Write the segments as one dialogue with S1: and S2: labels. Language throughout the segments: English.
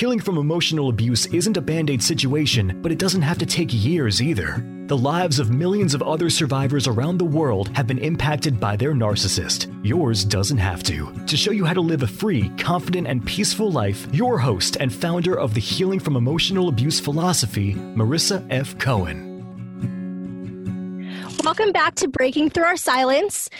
S1: Healing from emotional abuse isn't a band aid situation, but it doesn't have to take years either. The lives of millions of other survivors around the world have been impacted by their narcissist. Yours doesn't have to. To show you how to live a free, confident, and peaceful life, your host and founder of the Healing from Emotional Abuse philosophy, Marissa F. Cohen.
S2: Welcome back to Breaking Through Our Silence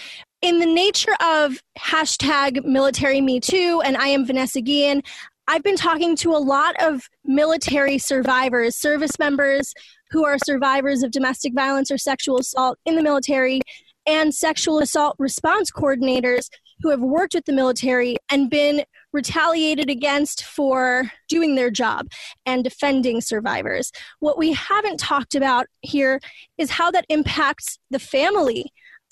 S2: in the nature of hashtag military me too and i am vanessa guillen I've been talking to a lot of military survivors, service members who are survivors of domestic violence or sexual assault in the military, and sexual assault response coordinators who have worked with the military and been retaliated against for doing their job and defending survivors. What we haven't talked about here is how that impacts the family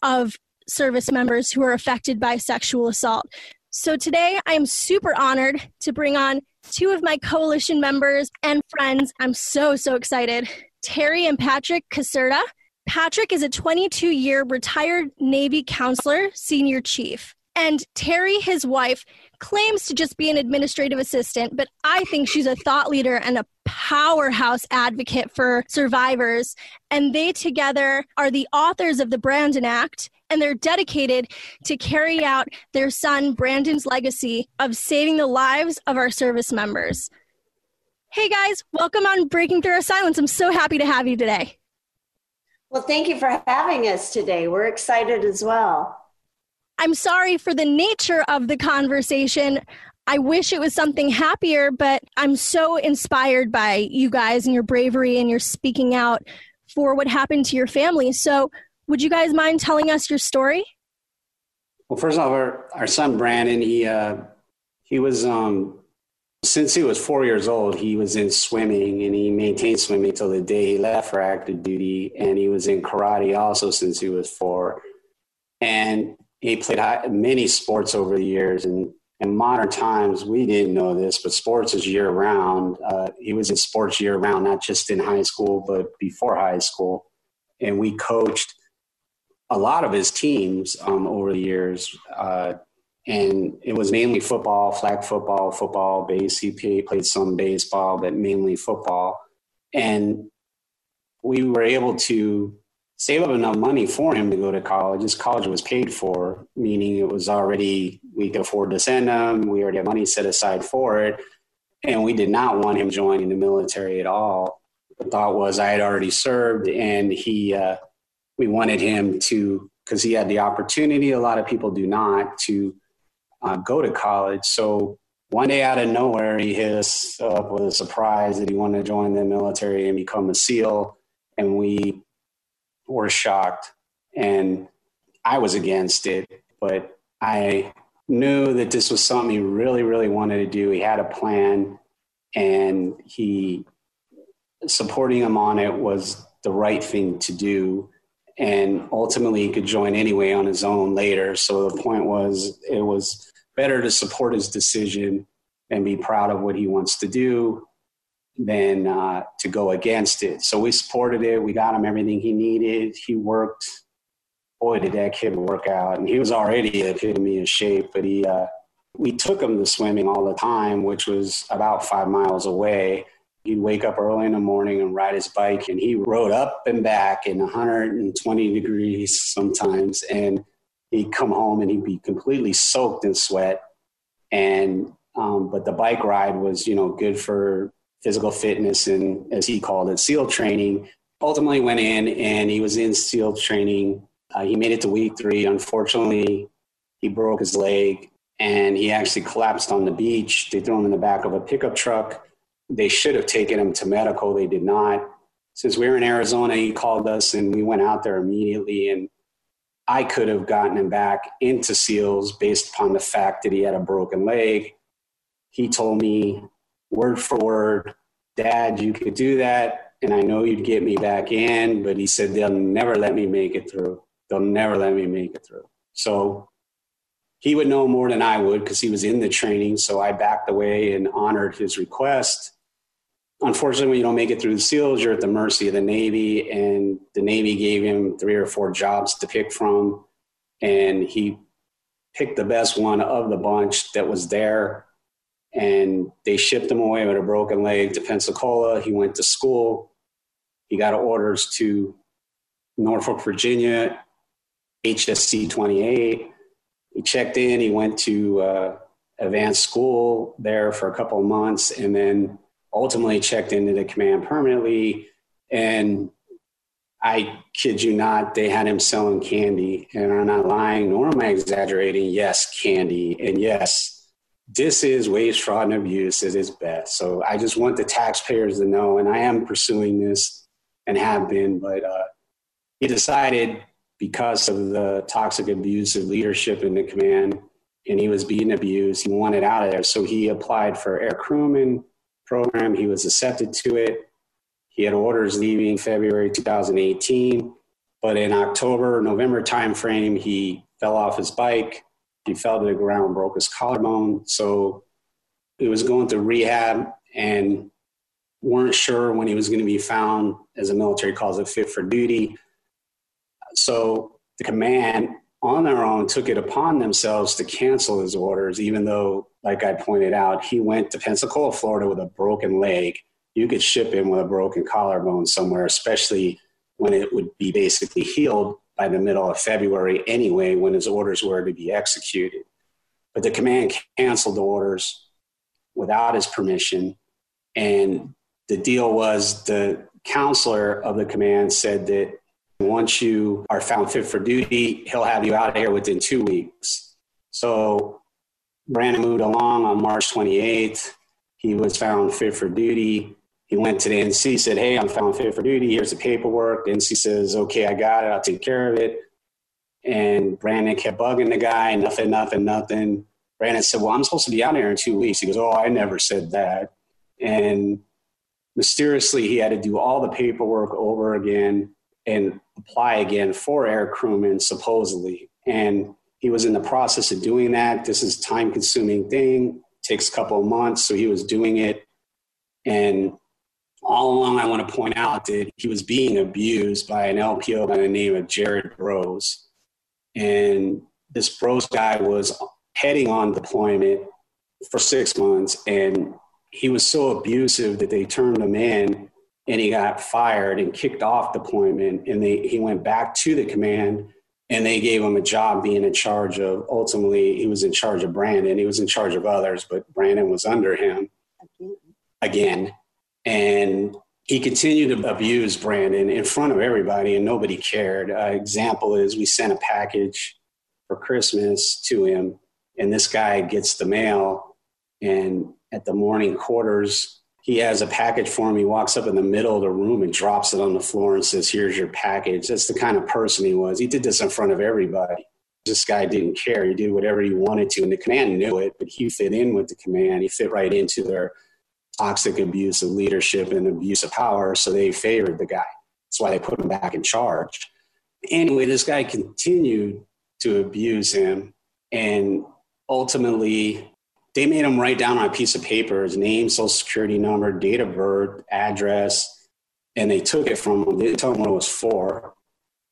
S2: of service members who are affected by sexual assault. So today I am super honored to bring on two of my coalition members and friends. I'm so, so excited. Terry and Patrick Caserta. Patrick is a 22 year retired Navy counselor, senior chief. And Terry, his wife, claims to just be an administrative assistant, but I think she's a thought leader and a powerhouse advocate for survivors. And they together are the authors of the Brandon Act and they're dedicated to carry out their son Brandon's legacy of saving the lives of our service members. Hey guys, welcome on Breaking Through Our Silence. I'm so happy to have you today.
S3: Well, thank you for having us today. We're excited as well.
S2: I'm sorry for the nature of the conversation. I wish it was something happier, but I'm so inspired by you guys and your bravery and your speaking out for what happened to your family. So, would you guys mind telling us your story?
S4: Well, first off, our, our son Brandon, he uh, he was um, since he was four years old, he was in swimming and he maintained swimming till the day he left for active duty, and he was in karate also since he was four, and he played high, many sports over the years. And in modern times, we didn't know this, but sports is year round. Uh, he was in sports year round, not just in high school, but before high school, and we coached a lot of his teams um, over the years. Uh, and it was mainly football, flag football, football, base. He played some baseball, but mainly football. And we were able to save up enough money for him to go to college. His college was paid for, meaning it was already, we could afford to send him. We already had money set aside for it. And we did not want him joining the military at all. The thought was I had already served and he, uh, we wanted him to, because he had the opportunity, a lot of people do not, to uh, go to college. So one day out of nowhere, he hit us up with a surprise that he wanted to join the military and become a SEAL. And we were shocked. And I was against it, but I knew that this was something he really, really wanted to do. He had a plan, and he supporting him on it was the right thing to do and ultimately he could join anyway on his own later. So the point was, it was better to support his decision and be proud of what he wants to do than uh, to go against it. So we supported it. We got him everything he needed. He worked. Boy, did that kid work out! And he was already a epitome of shape, but he. Uh, we took him to swimming all the time, which was about five miles away He'd wake up early in the morning and ride his bike, and he rode up and back in 120 degrees sometimes. And he'd come home and he'd be completely soaked in sweat. And um, but the bike ride was, you know, good for physical fitness and, as he called it, SEAL training. Ultimately, went in and he was in SEAL training. Uh, he made it to week three. Unfortunately, he broke his leg and he actually collapsed on the beach. They threw him in the back of a pickup truck they should have taken him to medical. They did not. Since we were in Arizona, he called us and we went out there immediately. And I could have gotten him back into SEALs based upon the fact that he had a broken leg. He told me word for word, Dad, you could do that. And I know you'd get me back in. But he said, they'll never let me make it through. They'll never let me make it through. So he would know more than I would because he was in the training. So I backed away and honored his request. Unfortunately, when you don't make it through the SEALs, you're at the mercy of the Navy, and the Navy gave him three or four jobs to pick from, and he picked the best one of the bunch that was there. And they shipped him away with a broken leg to Pensacola. He went to school. He got orders to Norfolk, Virginia, HSC 28 he checked in. He went to uh, advanced school there for a couple of months, and then ultimately checked into the command permanently. And I kid you not, they had him selling candy, and I'm not lying, nor am I exaggerating. Yes, candy, and yes, this is waste, fraud, and abuse at its best. So I just want the taxpayers to know, and I am pursuing this and have been, but uh, he decided because of the toxic abusive leadership in the command and he was being abused he wanted out of there so he applied for air crewman program. He was accepted to it. He had orders leaving february 2018 but in october november timeframe he fell off his bike. He fell to the ground broke his collarbone. So he was going to rehab and weren't sure when he was going to be found as the military calls it fit for duty. So the command on their own took it upon themselves to cancel his orders, even though, like I pointed out, he went to Pensacola, Florida with a broken leg. You could ship him with a broken collarbone somewhere, especially when it would be basically healed by the middle of February anyway, when his orders were to be executed. But the command canceled the orders without his permission. And the deal was the counselor of the command said that once you are found fit for duty, he'll have you out of here within two weeks. So Brandon moved along on March 28th. He was found fit for duty. He went to the NC, said, Hey, I'm found fit for duty. Here's the paperwork. The NC says, Okay, I got it. I'll take care of it. And Brandon kept bugging the guy, nothing, nothing, nothing. Brandon said, Well, I'm supposed to be out here in two weeks. He goes, Oh, I never said that. And mysteriously, he had to do all the paperwork over again and apply again for air crewmen supposedly and he was in the process of doing that. This is time consuming thing. Takes a couple of months so he was doing it. And all along i want to point out that he was being abused by an lpo by the name of jared bros and this bros guy was heading on deployment for six months and he was so abusive that they turned him in and he got fired and kicked off deployment and they, he went back to the command and they gave him a job being in charge of ultimately he was in charge of brandon. He was in charge of others but brandon was under him again. And he continued to abuse brandon in front of everybody and nobody cared. Uh, example is we sent a package for christmas to him and this guy gets the mail and at the morning quarters he has a package for him. He walks up in the middle of the room and drops it on the floor and says, Here's your package. That's the kind of person he was. He did this in front of everybody. This guy didn't care. He did whatever he wanted to. And the command knew it, but he fit in with the command. He fit right into their toxic abuse of leadership and abuse of power. So they favored the guy. That's why they put him back in charge. Anyway, this guy continued to abuse him. And ultimately, they made him write down on a piece of paper his name, social security number, date of birth, address, and they took it from him. They didn't tell him what it was for.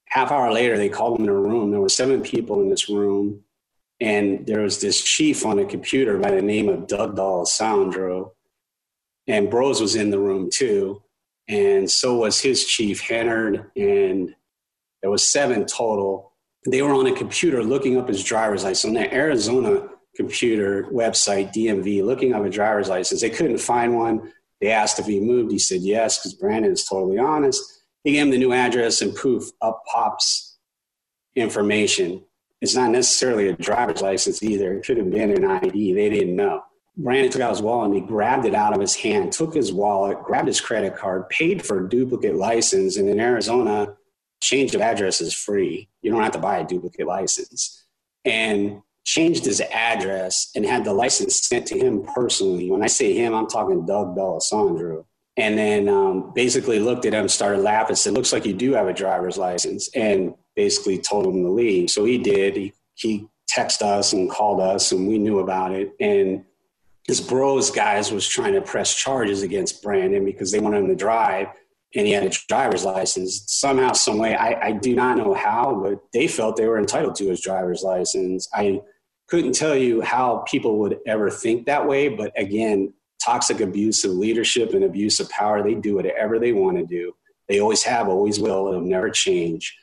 S4: Half hour later, they called him in a room. There were seven people in this room, and there was this chief on a computer by the name of Doug D'Alessandro, and Bros was in the room too, and so was his chief, Hennard, and there was seven total. They were on a computer looking up his driver's license. Now, Arizona computer website, DMV, looking up a driver's license. They couldn't find one. They asked if he moved. He said yes, because Brandon is totally honest. He gave him the new address, and poof, up pops information. It's not necessarily a driver's license either. It could have been an ID. They didn't know. Brandon took out his wallet and he grabbed it out of his hand, took his wallet, grabbed his credit card, paid for a duplicate license. And in Arizona, change of address is free. You don't have to buy a duplicate license. And changed his address and had the license sent to him personally. When I say him, I'm talking Doug D'Alessandro. And then um, basically looked at him, started laughing, said, "Looks like you do have a driver's license," and basically told him to leave. So he did. He, he text us and called us, and we knew about it. And his bros guys was trying to press charges against Brandon because they wanted him to drive and he had a driver's license. Somehow, some way, I, I do not know how, but they felt they were entitled to his driver's license. I couldn't tell you how people would ever think that way, but again, toxic abuse of leadership and abuse of power, they do whatever they want to do. They always have, always will. It'll never change.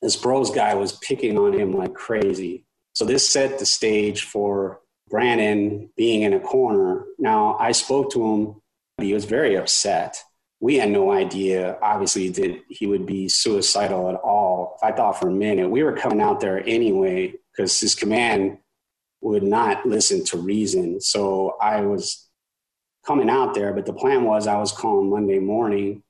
S4: This bros guy was picking on him like crazy. So this set the stage for Brandon being in a corner. Now, I spoke to him. He was very upset. We had no idea, obviously, that he would be suicidal at all. I thought for a minute we were coming out there anyway because his command would not listen to reason. So I was coming out there, but the plan was I was calling Monday morning.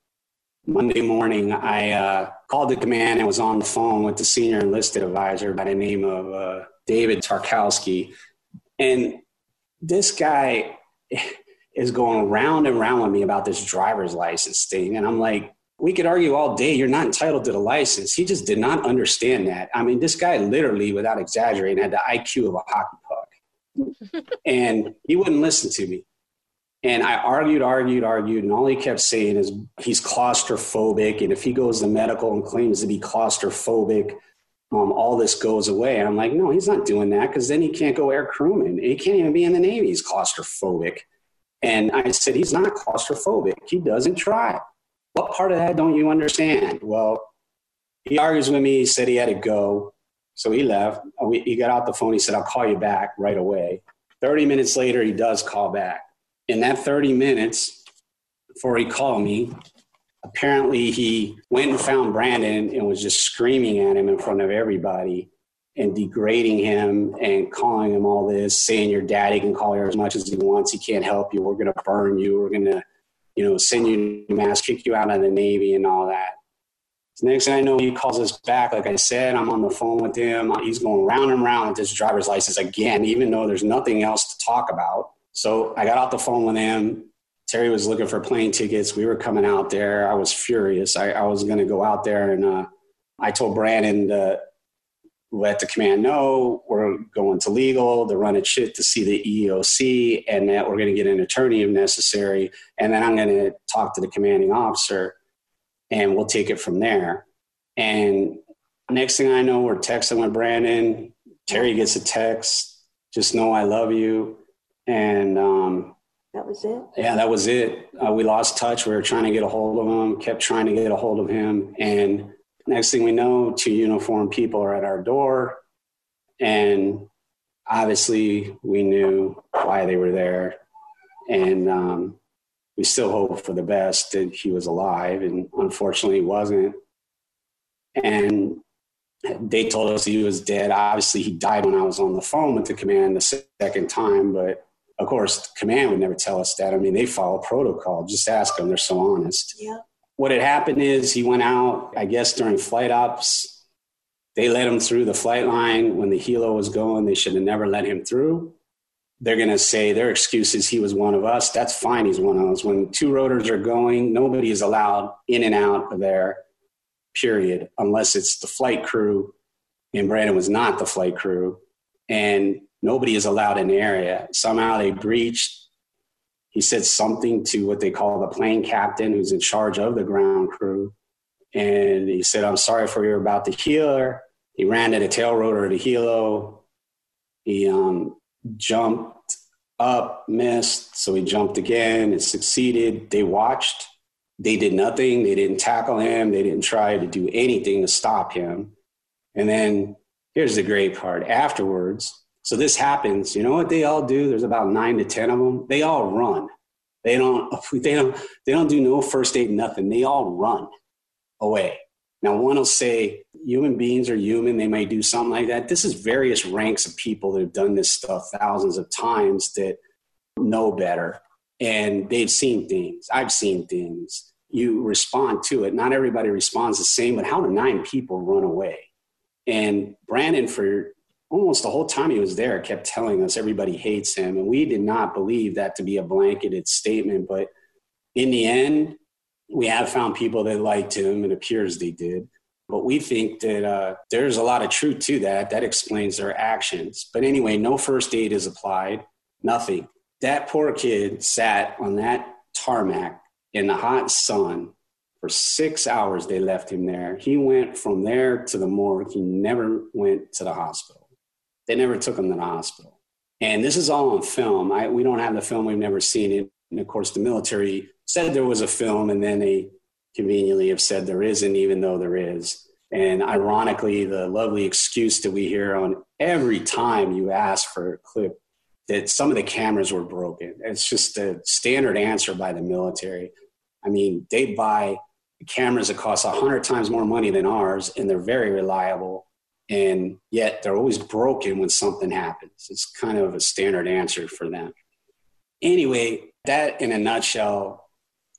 S4: Monday morning, I uh, called the command and was on the phone with the senior enlisted advisor by the name of uh, David Tarkowski. And this guy is going round and round with me about this driver's license thing. And I'm like, we could argue all day, you're not entitled to the license. He just did not understand that. I mean, this guy literally, without exaggerating, had the IQ of a hockey puck. and he wouldn't listen to me. And I argued, argued, argued, and all he kept saying is he's claustrophobic. And if he goes to medical and claims to be claustrophobic, um, all this goes away. And I'm like, no, he's not doing that because then he can't go air crewman. He can't even be in the Navy. He's claustrophobic. And I said, he's not claustrophobic. He doesn't try. What part of that don't you understand? Well, he argues with me. He said he had to go. So he left. He got out the phone. He said, I'll call you back right away. 30 minutes later, he does call back in that 30 minutes before he called me, apparently he went and found Brandon and was just screaming at him in front of everybody and degrading him and calling him all this, saying your daddy can call you as much as he wants. He can't help you. We're going to burn you. We're going to, you know, send you to mast, kick you out of the Navy and all that. So next thing I know, he calls us back. Like I said, I'm on the phone with him. He's going round and round with his driver's license again, even though there's nothing else to talk about. So I got off the phone with him. Terry was looking for plane tickets. We were coming out there. I was furious. I, I was going to go out there and uh, I told Brandon to let the command know we're going to legal, to run a chit to see the EOC, and that we're going to get an attorney if necessary. And then I'm going to talk to the commanding officer and we'll take it from there. And next thing I know, we're texting with Brandon. Terry gets a text, just know I love you. And um,
S3: that was it.
S4: Yeah, that was it. Uh, we lost touch. We were trying to get a hold of him, kept trying to get a hold of him. And next thing we know, two uniformed people are at our door. And obviously, we knew why they were there. And um, we still hope for the best that he was alive. And unfortunately, he wasn't. And they told us he was dead. Obviously, he died when I was on the phone with the command the second time, but of course, command would never tell us that. I mean, they follow protocol. Just ask them; they're so honest.
S3: Yeah.
S4: What had happened is he went out. I guess during flight ops, they let him through the flight line when the helo was going. They should have never let him through. They're going to say their excuse is he was one of us. That's fine. He's one of us. When two rotors are going, nobody is allowed in and out of there. Period, unless it's the flight crew. And Brandon was not the flight crew. And nobody is allowed in the area. Somehow they breached. He said something to what they call the plane captain, who's in charge of the ground crew. And he said, I'm sorry for you about the healer. He ran to the tail rotor the helo. He um, jumped up, missed. So he jumped again and succeeded. They watched. They did nothing. They didn't tackle him. They didn't try to do anything to stop him. And then here's the great part afterwards, so this happens. You know what they all do? There's about nine to ten of them. They all run. They don't. They don't. They don't do no first aid. Nothing. They all run away. Now, one will say human beings are human. They may do something like that. This is various ranks of people that have done this stuff thousands of times that know better and they've seen things. I've seen things. You respond to it. Not everybody responds the same, but how do nine people run away? And Brandon, for almost the whole time he was there kept telling us everybody hates him and we did not believe that to be a blanketed statement but in the end we have found people that liked him it appears they did But we think that uh, there's a lot of truth to that. That explains their actions. But anyway, no first aid is applied, nothing. That poor kid sat on that tarmac in the hot sun for six hours. They left him there. He went from there to the morgue. He never went to the hospital. They never took him to the hospital. And this is all on film. I, we don't have the film. We've never seen it. And of course, the military said there was a film, and then they conveniently have said there isn't, even though there is. And ironically, the lovely excuse that we hear on every time you ask for a clip that some of the cameras were broken. It's just a standard answer by the military. I mean, they buy cameras that cost a hundred times more money than ours, and they're very reliable. And yet they're always broken when something happens. It's kind of a standard answer for them. Anyway, that in a nutshell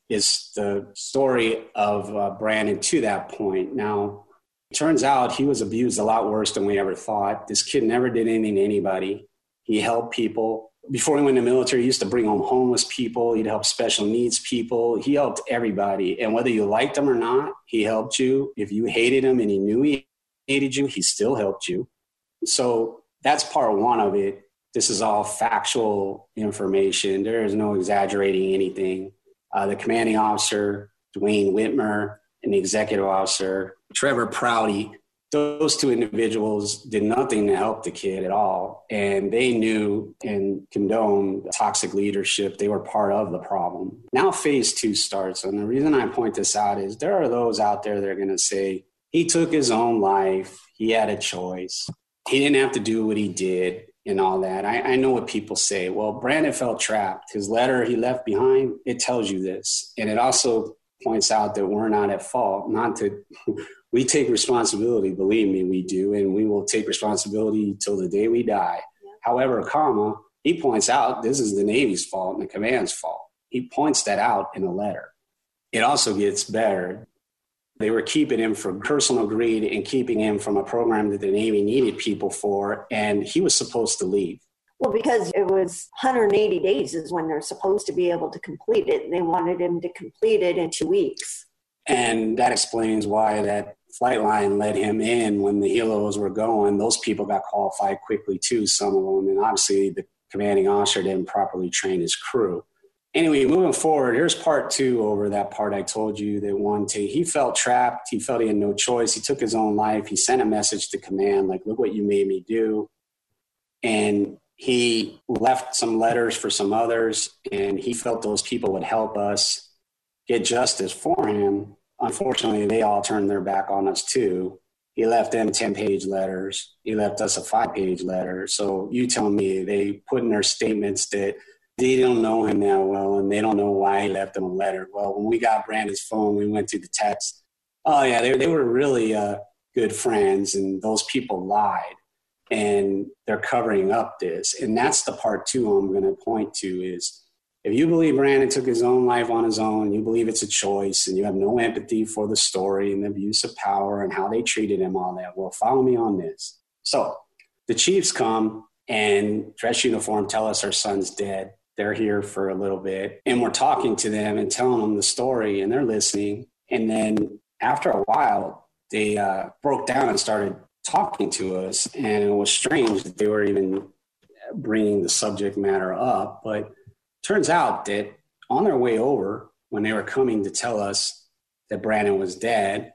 S4: is the story of uh, Brandon to that point. Now, turns out he was abused a lot worse than we ever thought. This kid never did anything to anybody. He helped people. Before he went in the military, he used to bring home homeless people. He'd help special needs people. He helped everybody. And whether you liked him or not, he helped you. If you hated him and he knew he hated you, he still helped you. So that's part one of it. This is all factual information. There is no exaggerating anything. Uh, the commanding officer, Dwayne Whitmer, and the executive officer, Trevor Prouty, those two individuals did nothing to help the kid at all. And they knew and condoned toxic leadership. They were part of the problem. Now, phase two starts. And the reason I point this out is there are those out there that are going to say, he took his own life, he had a choice, he didn't have to do what he did. And all that. I, I know what people say. Well, Brandon felt trapped. His letter he left behind, it tells you this. And it also points out that we're not at fault. Not to we take responsibility, believe me, we do, and we will take responsibility till the day we die. However, comma, he points out this is the Navy's fault and the command's fault. He points that out in a letter. It also gets better. They were keeping him for personal greed and keeping him from a program that the Navy needed people for, and he was supposed to leave.
S3: Well, because it was 180 days is when they're supposed to be able to complete it. They wanted him to complete it in two weeks.
S4: And that explains why that flight line let him in when the helos were going. Those people got qualified quickly too, some of them. And obviously, the commanding officer didn't properly train his crew. Anyway, moving forward, here's part two over that part I told you that one take. He felt trapped. He felt he had no choice. He took his own life. He sent a message to command, like, look what you made me do. And he left some letters for some others, and he felt those people would help us get justice for him unfortunately, they all turned their back on us too. He left them 10 page letters. He left us a five page letter. So you tell me they put in their statements that they don't know him that well and they don't know why he left them a letter. Well, when we got Brandon's phone, we went through the text. Oh, yeah, they, they were really uh, good friends, and those people lied and they're covering up this. And that's the part two I'm going to point to is if you believe Brandon took his own life on his own, you believe it's a choice, and you have no empathy for the story and the abuse of power and how they treated him, all that, well, follow me on this. So the Chiefs come and dress uniform tell us our son's dead. They're here for a little bit, and we're talking to them and telling them the story, and they're listening. And then after a while, they uh, broke down and started talking to us, and it was strange that they were even bringing the subject matter up, but Turns out that on their way over, when they were coming to tell us that Brandon was dead,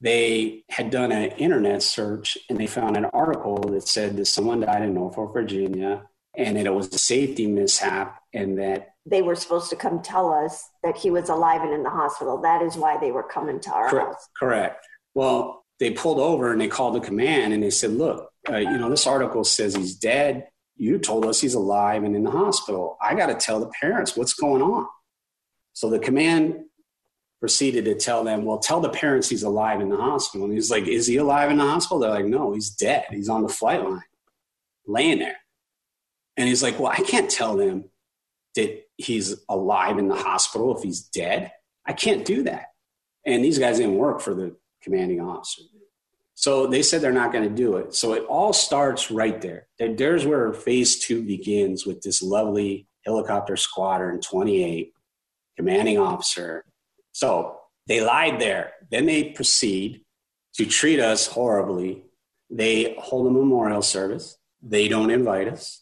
S4: they had done an internet search and they found an article that said that someone died in Norfolk, Virginia, and that it was a safety mishap and that
S3: they were supposed to come tell us that he was alive and in the hospital. That is why they were coming to our
S4: correct,
S3: house.
S4: Correct. Well, they pulled over and they called the command and they said, look, uh, you know, this article says he's dead you told us he's alive and in the hospital. I got to tell the parents what's going on. So the command proceeded to tell them, well, tell the parents he's alive in the hospital. And he's like, is he alive in the hospital? They're like, no, he's dead. He's on the flight line, laying there. And he's like, well, I can't tell them that he's alive in the hospital if he's dead. I can't do that. And these guys didn't work for the commanding officer. So they said they're not going to do it. So it all starts right there. There's where phase two begins with this lovely helicopter squadron 28 commanding officer. So they lied there. Then they proceed to treat us horribly. They hold a memorial service. They don't invite us.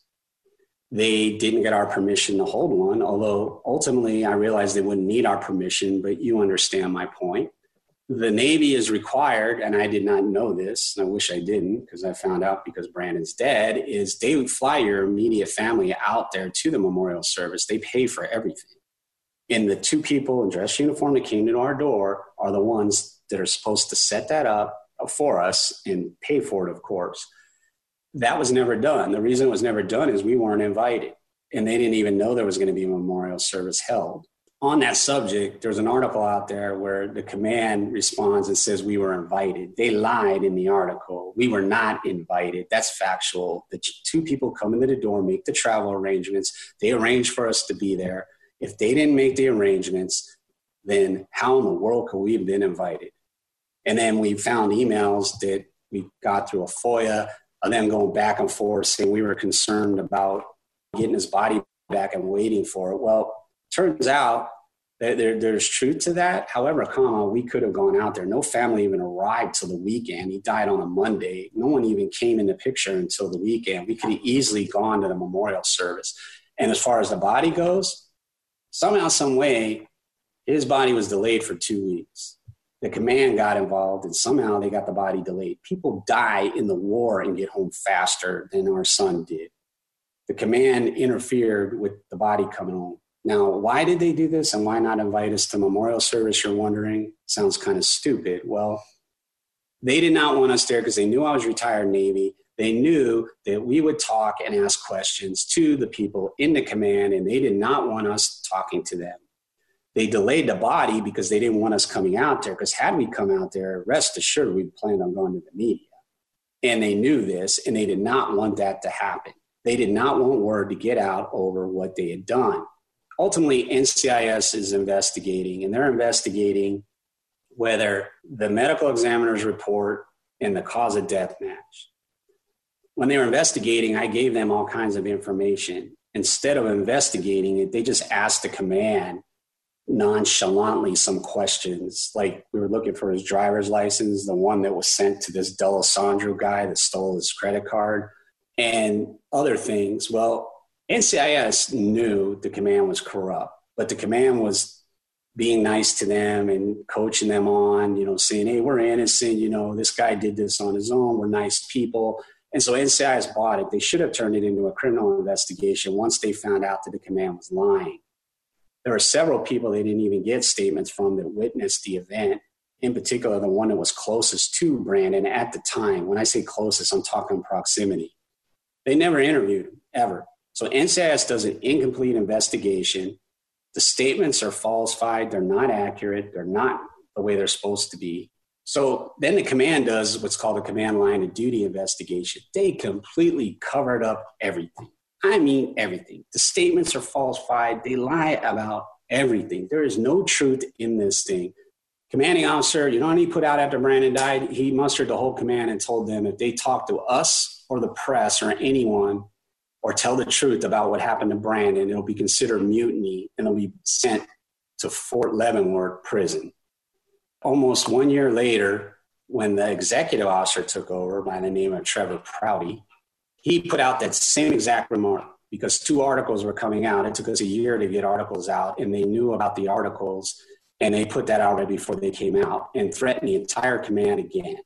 S4: They didn't get our permission to hold one, although ultimately I realized they wouldn't need our permission, but you understand my point. The Navy is required, and I did not know this, and I wish I didn't because I found out because Brandon's dead, is they would fly your immediate family out there to the memorial service. They pay for everything. And the two people in dress uniform that came to our door are the ones that are supposed to set that up for us and pay for it, of course that was never done. The reason it was never done is we weren't invited, and they didn't even know there was going to be a memorial service held. On that subject, there's an article out there where the command responds and says we were invited. They lied in the article. We were not invited. That's factual. The two people come into the door, make the travel arrangements. They arrange for us to be there. If they didn't make the arrangements, then how in the world could we have been invited? And then we found emails that we got through a FOIA of them going back and forth saying we were concerned about getting his body back and waiting for it. Well, turns out that there, there's truth to that. However, comma, we could have gone out there. No family even arrived till the weekend. He died on a Monday. No one even came in the picture until the weekend. We could have easily gone to the memorial service. And as far as the body goes, somehow, some way, his body was delayed for two weeks the command got involved and somehow they got the body delayed. People die in the war and get home faster than our son did. The command interfered with the body coming home. Now, why did they do this and why not invite us to memorial service? You're wondering. Sounds kind of stupid. Well, they did not want us there because they knew I was retired Navy. They knew that we would talk and ask questions to the people in the command, and they did not want us talking to them they delayed the body because they didn't want us coming out there. Because had we come out there, rest assured, we planned on going to the media. And they knew this, and they did not want that to happen. They did not want word to get out over what they had done. Ultimately, NCIS is investigating, and they're investigating whether the medical examiner's report and the cause of death match. When they were investigating, I gave them all kinds of information. Instead of investigating it, they just asked the command nonchalantly some questions. Like we were looking for his driver's license, the one that was sent to this D'Alessandro guy that stole his credit card, and other things. Well, NCIS knew the command was corrupt, but the command was being nice to them and coaching them on, you know, saying, hey, we're innocent, you know, this guy did this on his own, we're nice people. And so NCIS bought it. They should have turned it into a criminal investigation once they found out that the command was lying there were several people they didn't even get statements from that witnessed the event. In particular, the one that was closest to Brandon at the time. When I say closest, I'm talking proximity. They never interviewed him, ever. So NCIS does an incomplete investigation. The statements are falsified, they're not accurate, they're not the way they're supposed to be. So then the command does what's called a command line of duty investigation. They completely covered up everything. I mean everything. The statements are falsified. They lie about everything. There is no truth in this thing. Commanding officer, you know what he put out after Brandon died? He mustered the whole command and told them if they talk to us or the press or anyone or tell the truth about what happened to Brandon, it'll be considered mutiny and they'll be sent to Fort Leavenworth prison. Almost one year later, when the executive officer took over by the name of Trevor Prouty, he put out that same exact remark because two articles were coming out. It took us a year to get articles out, and they knew about the articles, and they put that out right before they came out and threatened the entire command again.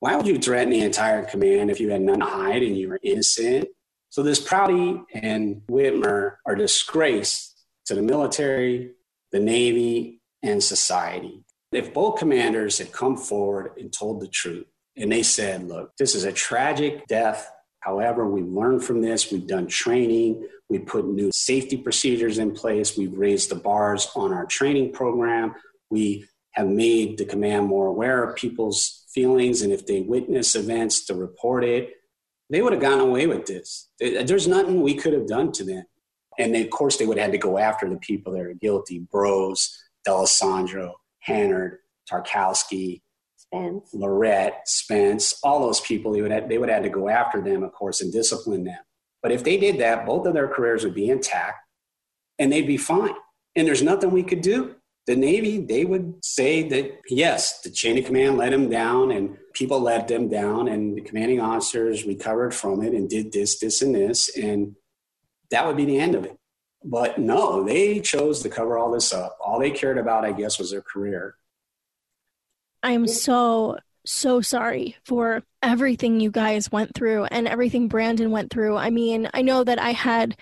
S4: Why would you threaten the entire command if you had none to hide and you were innocent? So this Prouty and Whitmer are disgrace to the military, the Navy, and society. If both commanders had come forward and told the truth, and they said, look, this is a tragic death However, we learned from this. We've done training. We put new safety procedures in place. We've raised the bars on our training program. We have made the command more aware of people's feelings. And if they witness events, to report it. They would have gotten away with this. There's nothing we could have done to them. And of course, they would have had to go after the people that are guilty Bros, D'Alessandro, Hannard, Tarkowski, Spence. Lorette, Spence, all those people, they would, have, they would have to go after them, of course, and discipline them. But if they did that, both of their careers would be intact and they'd be fine. And there's nothing we could do. the Navy, they would say that yes, the chain of command let them down and people let them down, and the commanding officers recovered from it and did this, this, and this, and that would be the end of it. But no, they chose to cover all this up. All they cared about, I guess, was their career.
S2: I'm so, so sorry for everything you guys went through and everything Brandon went through. I mean, I know that I had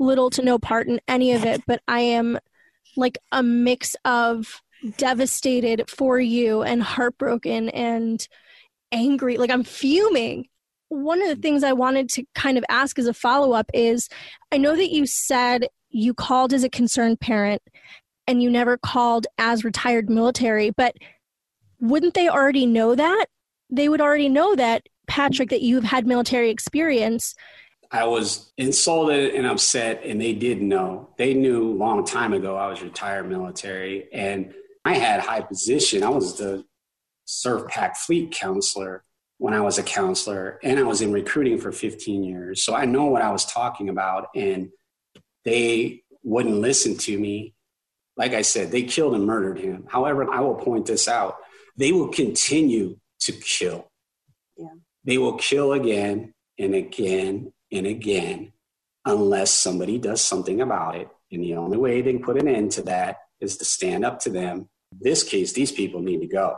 S2: little to no part in any of it, but I am like a mix of devastated for you and heartbroken and angry. Like I'm fuming. One of the things I wanted to kind of ask as a follow up is I know that you said you called as a concerned parent and you never called as retired military, but wouldn't they already know that? They would already know that, Patrick, that you've had military experience.
S4: I was insulted and upset, and they did know. They knew a long time ago I was retired military, and I had high position. I was the SURFPAC Fleet counselor when I was a counselor, and I was in recruiting for 15 years. So I know what I was talking about, and they wouldn't listen to me. Like I said, they killed and murdered him. However, I will point this out they will continue to kill. Yeah. They will kill again and again and again unless somebody does something about it. And the only way they can put an end to that is to stand up to them. In this case, these people need to go.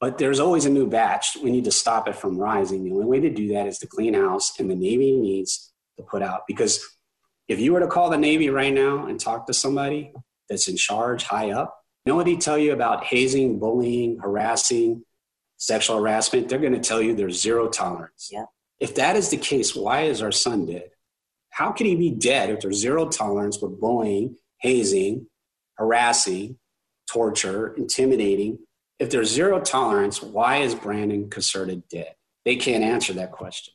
S4: But there's always a new batch. We need to stop it from rising. The only way to do that is to clean house, and the Navy needs to put out. Because if you were to call the Navy right now and talk to somebody that's in charge high up, you know what he tell you about hazing, bullying, harassing, sexual harassment? They're going to tell you there's zero tolerance.
S3: Yeah.
S4: If that is the case, why is our son dead? How could he be dead if there's zero tolerance with bullying, hazing, harassing, torture, intimidating? If there's zero tolerance, why is Brandon Caserta dead? They can't answer that question.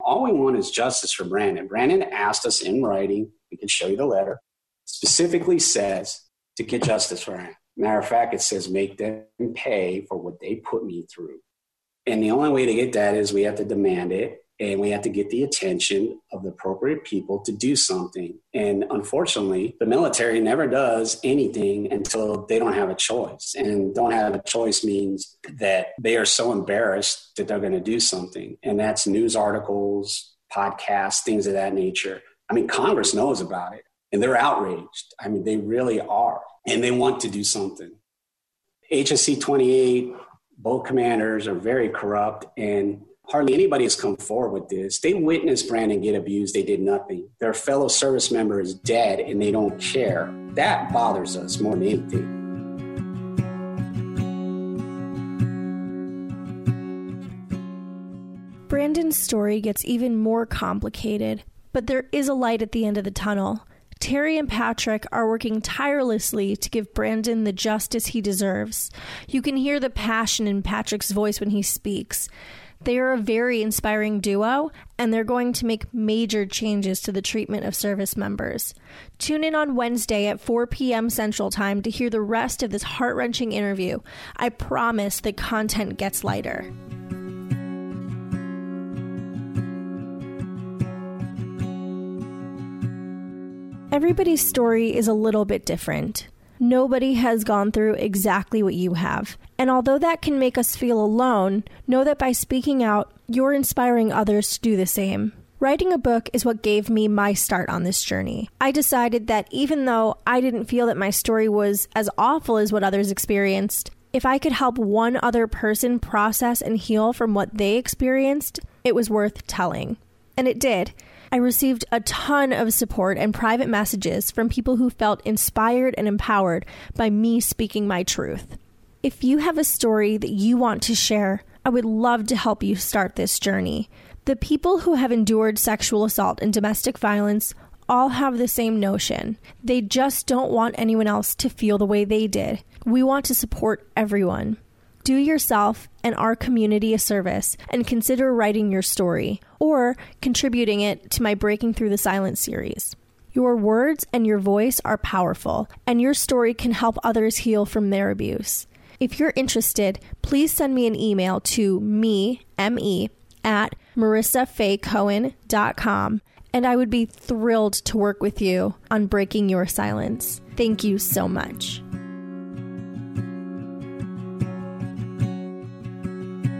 S4: All we want is justice for Brandon. Brandon asked us in writing, we can show you the letter, specifically says to get justice for him. Matter of fact, it says make them pay for what they put me through. And the only way to get that is we have to demand it and we have to get the attention of the appropriate people to do something. And unfortunately, the military never does anything until they don't have a choice. And don't have a choice means that they are so embarrassed that they're going to do something. And that's news articles, podcasts, things of that nature. I mean, Congress knows about it and they're outraged. I mean, they really are. And they want to do something. HSC 28 both commanders are very corrupt and hardly anybody has come forward with this. They witnessed Brandon get abused, they did nothing. Their fellow service member is dead and they don't care. That bothers us more than anything.
S2: Brandon's story gets even more complicated, but there is a light at the end of the tunnel. Terry and Patrick are working tirelessly to give Brandon the justice he deserves. You can hear the passion in Patrick's voice when he speaks. They are a very inspiring duo, and they're going to make major changes to the treatment of service members. Tune in on Wednesday at 4 p.m. Central Time to hear the rest of this heart wrenching interview. I promise the content gets lighter. Everybody's story is a little bit different. Nobody has gone through exactly what you have. And although that can make us feel alone, know that by speaking out, you're inspiring others to do the same. Writing a book is what gave me my start on this journey. I decided that even though I didn't feel that my story was as awful as what others experienced, if I could help one other person process and heal from what they experienced, it was worth telling. And it did. I received a ton of support and private messages from people who felt inspired and empowered by me speaking my truth. If you have a story that you want to share, I would love to help you start this journey. The people who have endured sexual assault and domestic violence all have the same notion. They just don't want anyone else to feel the way they did. We want to support everyone. Do yourself and our community a service and consider writing your story or contributing it to my Breaking Through the Silence series. Your words and your voice are powerful, and your story can help others heal from their abuse. If you're interested, please send me an email to me, M-E, at marissafaycohen.com, and I would be thrilled to work with you on breaking your silence. Thank you so much.